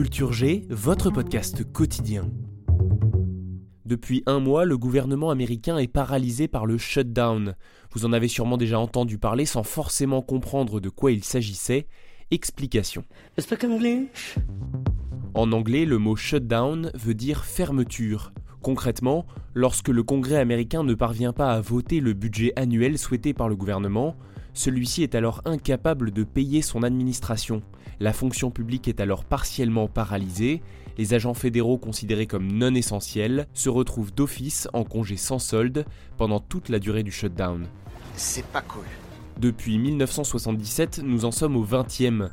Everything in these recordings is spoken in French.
Culture G, votre podcast quotidien. Depuis un mois, le gouvernement américain est paralysé par le shutdown. Vous en avez sûrement déjà entendu parler sans forcément comprendre de quoi il s'agissait. Explication. En anglais, le mot shutdown veut dire fermeture. Concrètement, lorsque le Congrès américain ne parvient pas à voter le budget annuel souhaité par le gouvernement, celui-ci est alors incapable de payer son administration. La fonction publique est alors partiellement paralysée, les agents fédéraux considérés comme non essentiels se retrouvent d'office en congé sans solde pendant toute la durée du shutdown. C'est pas cool. Depuis 1977, nous en sommes au 20e.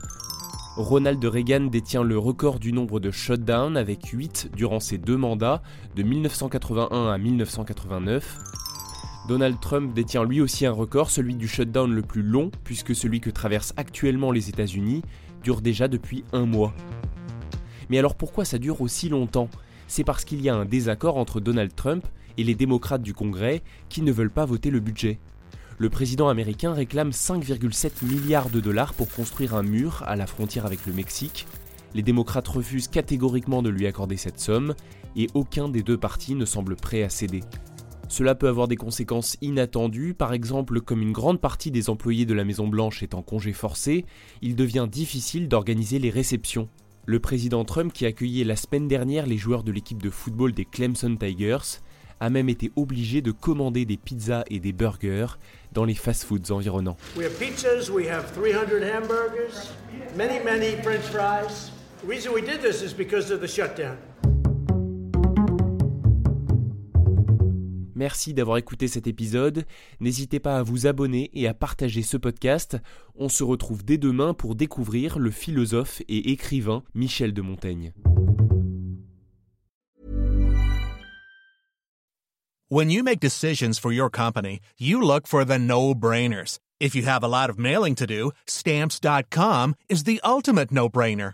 Ronald Reagan détient le record du nombre de shutdowns avec 8 durant ses deux mandats de 1981 à 1989. Donald Trump détient lui aussi un record, celui du shutdown le plus long, puisque celui que traversent actuellement les États-Unis dure déjà depuis un mois. Mais alors pourquoi ça dure aussi longtemps? C'est parce qu'il y a un désaccord entre Donald Trump et les démocrates du Congrès qui ne veulent pas voter le budget. Le président américain réclame 5,7 milliards de dollars pour construire un mur à la frontière avec le Mexique. Les démocrates refusent catégoriquement de lui accorder cette somme et aucun des deux partis ne semble prêt à céder. Cela peut avoir des conséquences inattendues, par exemple comme une grande partie des employés de la Maison Blanche est en congé forcé, il devient difficile d'organiser les réceptions. Le président Trump, qui accueillait la semaine dernière les joueurs de l'équipe de football des Clemson Tigers, a même été obligé de commander des pizzas et des burgers dans les fast-foods environnants. We have pizzas, we have 300 hamburgers, many, many french fries. The reason we did this is because of the shutdown. Merci d'avoir écouté cet épisode. N'hésitez pas à vous abonner et à partager ce podcast. On se retrouve dès demain pour découvrir le philosophe et écrivain Michel de Montaigne. When you make decisions for your company, you look for the no-brainers. If you have a lot of mailing to do, stamps.com is the ultimate no-brainer.